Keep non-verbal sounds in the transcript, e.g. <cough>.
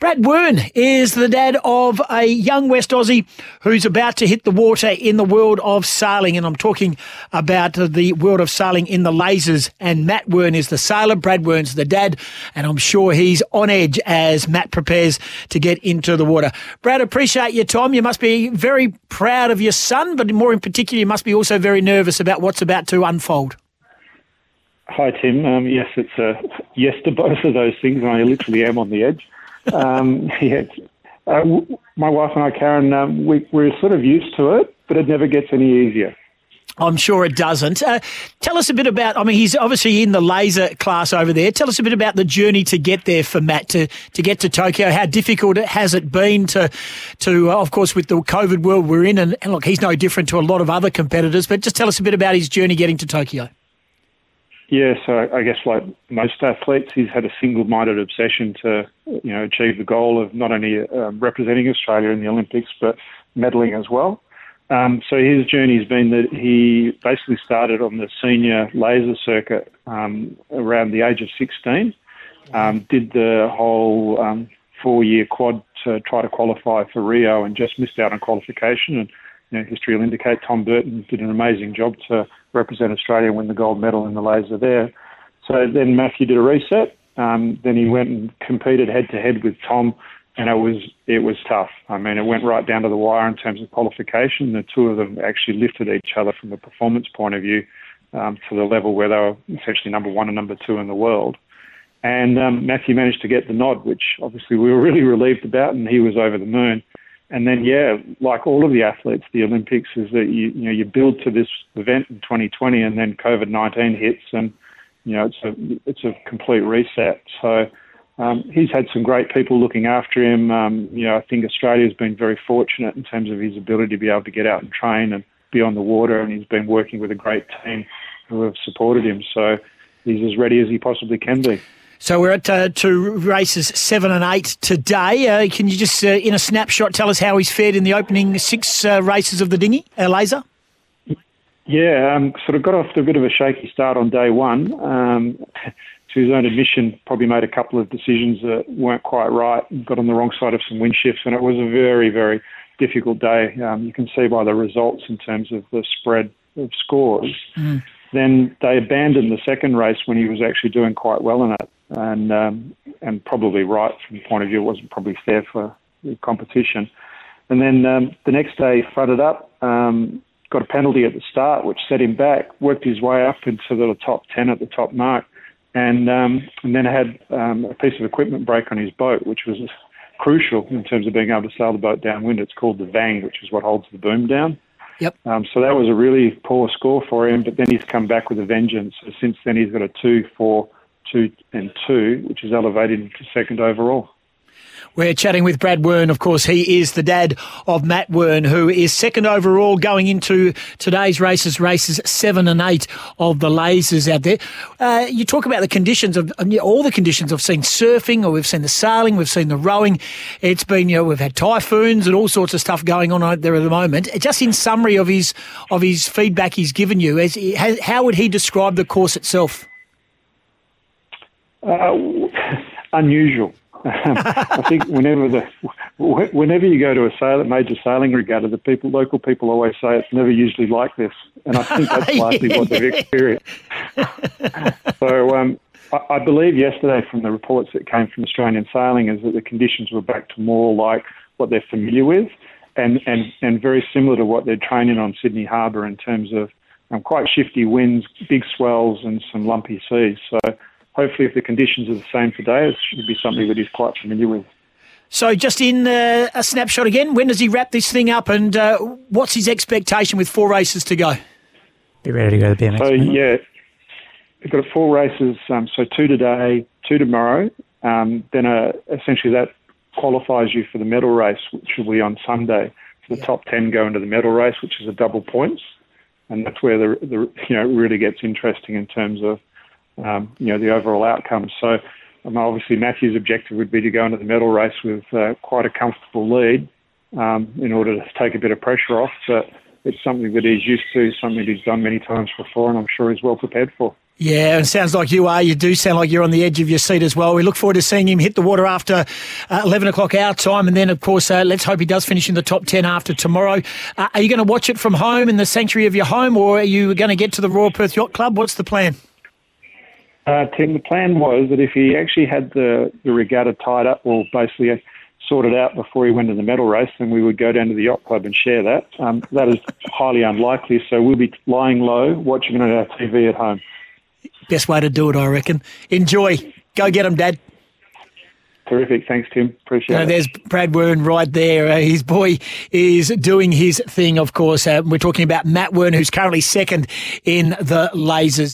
Brad Wearne is the dad of a young West Aussie who's about to hit the water in the world of sailing. And I'm talking about the world of sailing in the lasers. And Matt Wearne is the sailor. Brad Wearne's the dad. And I'm sure he's on edge as Matt prepares to get into the water. Brad, appreciate your time. You must be very proud of your son, but more in particular, you must be also very nervous about what's about to unfold. Hi, Tim. Um, yes, it's a <laughs> yes to both of those things. I literally am on the edge um, <laughs> yeah, uh, my wife and I, Karen, um, we, we're sort of used to it, but it never gets any easier. I'm sure it doesn't. Uh, tell us a bit about. I mean, he's obviously in the laser class over there. Tell us a bit about the journey to get there for Matt to to get to Tokyo. How difficult has it been to to uh, of course with the COVID world we're in, and, and look, he's no different to a lot of other competitors. But just tell us a bit about his journey getting to Tokyo. Yeah, so I guess like most athletes, he's had a single-minded obsession to, you know, achieve the goal of not only um, representing Australia in the Olympics but medaling as well. Um, so his journey has been that he basically started on the senior laser circuit um, around the age of 16. Um, did the whole um, four-year quad to try to qualify for Rio and just missed out on qualification. And you know, history will indicate Tom Burton did an amazing job to represent Australia and win the gold medal in the laser there. So then Matthew did a reset. Um, then he went and competed head to head with Tom, and it was it was tough. I mean, it went right down to the wire in terms of qualification. The two of them actually lifted each other from a performance point of view um, to the level where they were essentially number one and number two in the world. And um, Matthew managed to get the nod, which obviously we were really <laughs> relieved about, and he was over the moon and then yeah, like all of the athletes, the Olympics is that you you know you build to this event in 2020, and then COVID 19 hits, and you know it's a it's a complete reset. So. Um, he's had some great people looking after him. Um, you know, I think Australia's been very fortunate in terms of his ability to be able to get out and train and be on the water, and he's been working with a great team who have supported him. So he's as ready as he possibly can be. So we're at uh, two races seven and eight today. Uh, can you just, uh, in a snapshot, tell us how he's fared in the opening six uh, races of the dinghy, uh, laser? Yeah, um, sort of got off to a bit of a shaky start on day one. Um, <laughs> to his own admission, probably made a couple of decisions that weren't quite right. Got on the wrong side of some wind shifts, and it was a very, very difficult day. Um, you can see by the results in terms of the spread of scores. Mm. Then they abandoned the second race when he was actually doing quite well in it and um, and probably right from the point of view it wasn't probably fair for the competition. And then um, the next day, fronted up, um, got a penalty at the start, which set him back. Worked his way up into the top ten at the top mark, and um, and then had um, a piece of equipment break on his boat, which was crucial in terms of being able to sail the boat downwind. It's called the Vang, which is what holds the boom down. Yep. Um, so that was a really poor score for him, but then he's come back with a vengeance. So since then, he's got a two, four, two and two, which is elevated to second overall. We're chatting with Brad Wearne. Of course, he is the dad of Matt Wearne, who is second overall going into today's races, races seven and eight of the lasers out there. Uh, you talk about the conditions of all the conditions. I've seen surfing, or we've seen the sailing, we've seen the rowing. It's been, you know, we've had typhoons and all sorts of stuff going on out there at the moment. Just in summary of his of his feedback he's given you, as how would he describe the course itself? Uh, <laughs> unusual. <laughs> I think whenever the whenever you go to a sail, major sailing regatta, the people, local people, always say it's never usually like this, and I think that's <laughs> largely what they've experienced. so um, I, I, believe yesterday, from the reports that came from Australian Sailing, is that the conditions were back to more like what they're familiar with, and and and very similar to what they're training on Sydney Harbour in terms of um, quite shifty winds, big swells, and some lumpy seas. So hopefully, if the conditions are the same today, it should be something that he's quite familiar with. So, just in uh, a snapshot again, when does he wrap this thing up, and uh, what's his expectation with four races to go? Be ready to go to the BMX. So, yeah, we've got four races. Um, so, two today, two tomorrow. Um, then, uh, essentially, that qualifies you for the medal race, which will be on Sunday. So the yeah. top ten go into the medal race, which is a double points, and that's where the, the you know it really gets interesting in terms of um, you know, the overall outcome. So um, obviously Matthew's objective would be to go into the medal race with uh, quite a comfortable lead um, in order to take a bit of pressure off. But it's something that he's used to, something he's done many times before, and I'm sure he's well prepared for. Yeah, and sounds like you are. You do sound like you're on the edge of your seat as well. We look forward to seeing him hit the water after uh, 11 o'clock our time. And then, of course, uh, let's hope he does finish in the top 10 after tomorrow. Uh, are you going to watch it from home in the sanctuary of your home, or are you going to get to the Royal Perth Yacht Club? What's the plan? Uh, Tim, the plan was that if he actually had the, the regatta tied up, well, basically sorted out before he went to the medal race, then we would go down to the yacht club and share that. Um, that is highly unlikely, so we'll be lying low, watching it on our TV at home. Best way to do it, I reckon. Enjoy. Go get him, Dad. Terrific. Thanks, Tim. Appreciate uh, it. There's Brad Wearne right there. Uh, his boy is doing his thing, of course. Uh, we're talking about Matt Wearne, who's currently second in the Lasers.